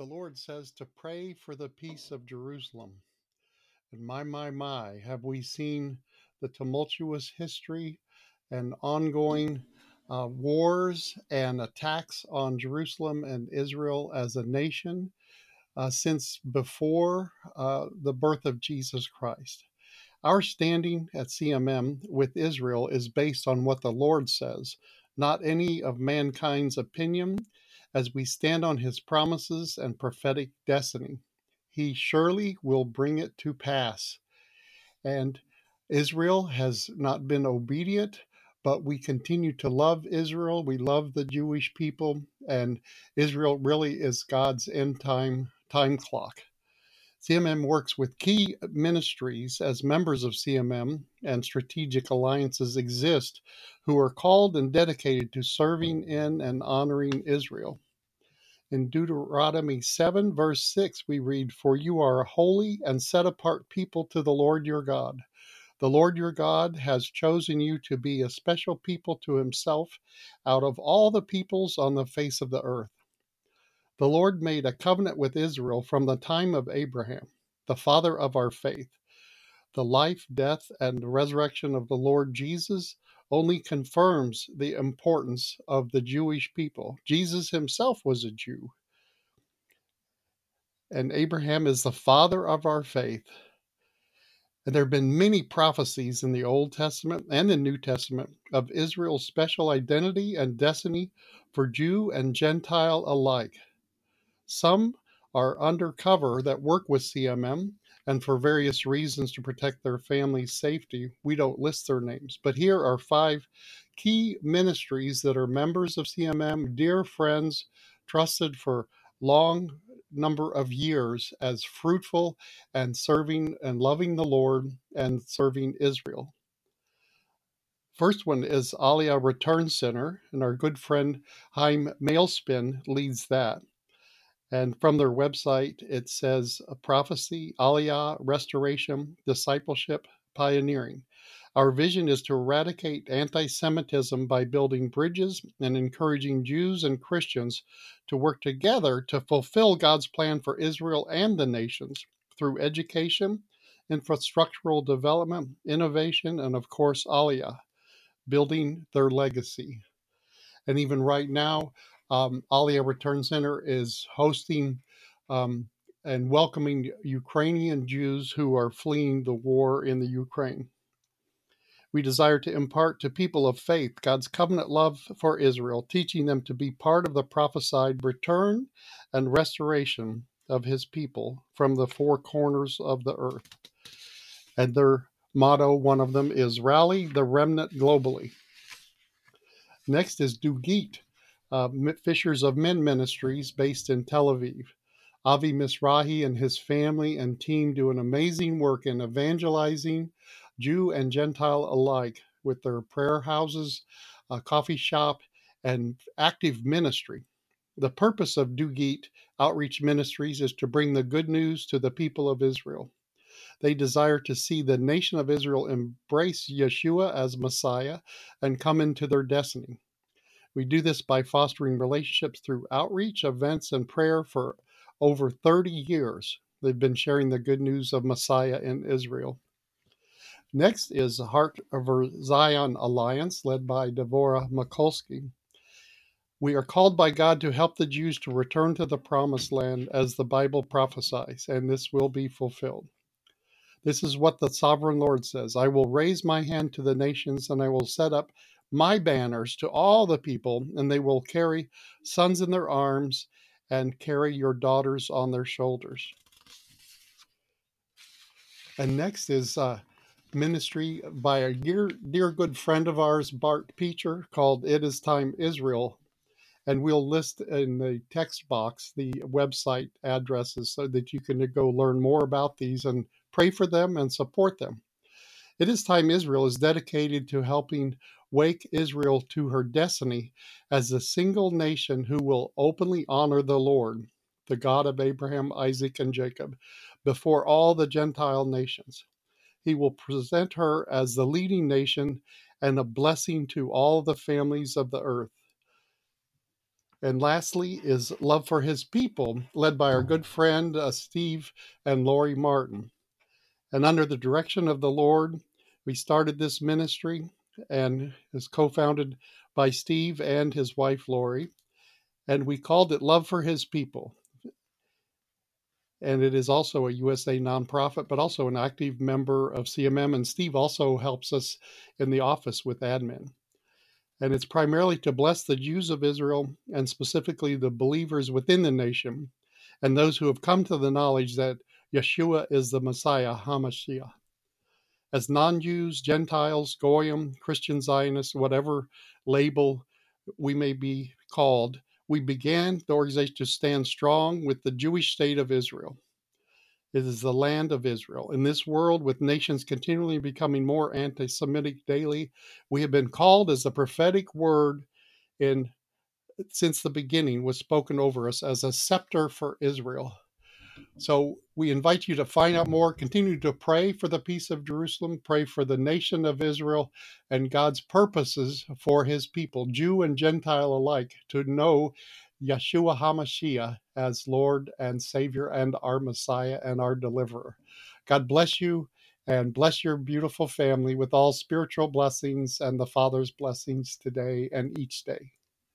the Lord says to pray for the peace of Jerusalem. And my, my, my, have we seen the tumultuous history and ongoing uh, wars and attacks on Jerusalem and Israel as a nation uh, since before uh, the birth of Jesus Christ. Our standing at CMM with Israel is based on what the Lord says, not any of mankind's opinion, as we stand on his promises and prophetic destiny. He surely will bring it to pass. And Israel has not been obedient, but we continue to love Israel. We love the Jewish people, and Israel really is God's end time time clock. CMM works with key ministries as members of CMM and strategic alliances exist who are called and dedicated to serving in and honoring Israel. In Deuteronomy 7, verse 6, we read, For you are a holy and set apart people to the Lord your God. The Lord your God has chosen you to be a special people to himself out of all the peoples on the face of the earth. The Lord made a covenant with Israel from the time of Abraham, the father of our faith. The life, death, and resurrection of the Lord Jesus only confirms the importance of the Jewish people. Jesus himself was a Jew, and Abraham is the father of our faith. And there have been many prophecies in the Old Testament and the New Testament of Israel's special identity and destiny for Jew and Gentile alike. Some are undercover that work with CMM, and for various reasons to protect their family's safety, we don't list their names. But here are five key ministries that are members of CMM, dear friends, trusted for long number of years as fruitful and serving and loving the Lord and serving Israel. First one is Aliyah Return Center, and our good friend Haim Malespin leads that. And from their website, it says prophecy, aliyah, restoration, discipleship, pioneering. Our vision is to eradicate anti Semitism by building bridges and encouraging Jews and Christians to work together to fulfill God's plan for Israel and the nations through education, infrastructural development, innovation, and of course, aliyah, building their legacy. And even right now, um, Return Center is hosting um, and welcoming Ukrainian Jews who are fleeing the war in the Ukraine. We desire to impart to people of faith God's covenant love for Israel, teaching them to be part of the prophesied return and restoration of his people from the four corners of the earth. And their motto, one of them, is Rally the Remnant Globally. Next is Dugit, uh, Fishers of Men Ministries based in Tel Aviv. Avi Mizrachi and his family and team do an amazing work in evangelizing Jew and Gentile alike with their prayer houses, a coffee shop, and active ministry. The purpose of Dugit Outreach Ministries is to bring the good news to the people of Israel. They desire to see the nation of Israel embrace Yeshua as Messiah and come into their destiny. We do this by fostering relationships through outreach, events, and prayer for over 30 years. They've been sharing the good news of Messiah in Israel. Next is the Heart of Zion Alliance, led by Devorah Mikulski. We are called by God to help the Jews to return to the promised land as the Bible prophesies, and this will be fulfilled. This is what the sovereign Lord says I will raise my hand to the nations, and I will set up my banners to all the people, and they will carry sons in their arms and carry your daughters on their shoulders. And next is uh, ministry by a dear, dear good friend of ours, Bart Peacher, called It Is Time Israel. And we'll list in the text box the website addresses so that you can go learn more about these and pray for them and support them. It Is Time Israel is dedicated to helping wake Israel to her destiny as a single nation who will openly honor the Lord, the God of Abraham, Isaac, and Jacob, before all the Gentile nations. He will present her as the leading nation and a blessing to all the families of the earth. And lastly is Love for His People, led by our good friend uh, Steve and Lori Martin. And under the direction of the Lord, we started this ministry and is co founded by Steve and his wife Lori. And we called it Love for His People. And it is also a USA nonprofit, but also an active member of CMM. And Steve also helps us in the office with admin. And it's primarily to bless the Jews of Israel and specifically the believers within the nation and those who have come to the knowledge that Yeshua is the Messiah, HaMashiach. As non Jews, Gentiles, Goyim, Christian Zionists, whatever label we may be called, we began the organization to stand strong with the Jewish state of Israel. It is the land of Israel. In this world, with nations continually becoming more anti Semitic daily, we have been called as the prophetic word in since the beginning was spoken over us as a scepter for Israel. So we invite you to find out more, continue to pray for the peace of Jerusalem, pray for the nation of Israel and God's purposes for his people, Jew and Gentile alike, to know Yeshua HaMashiach as Lord and Savior and our Messiah and our deliverer. God bless you and bless your beautiful family with all spiritual blessings and the Father's blessings today and each day.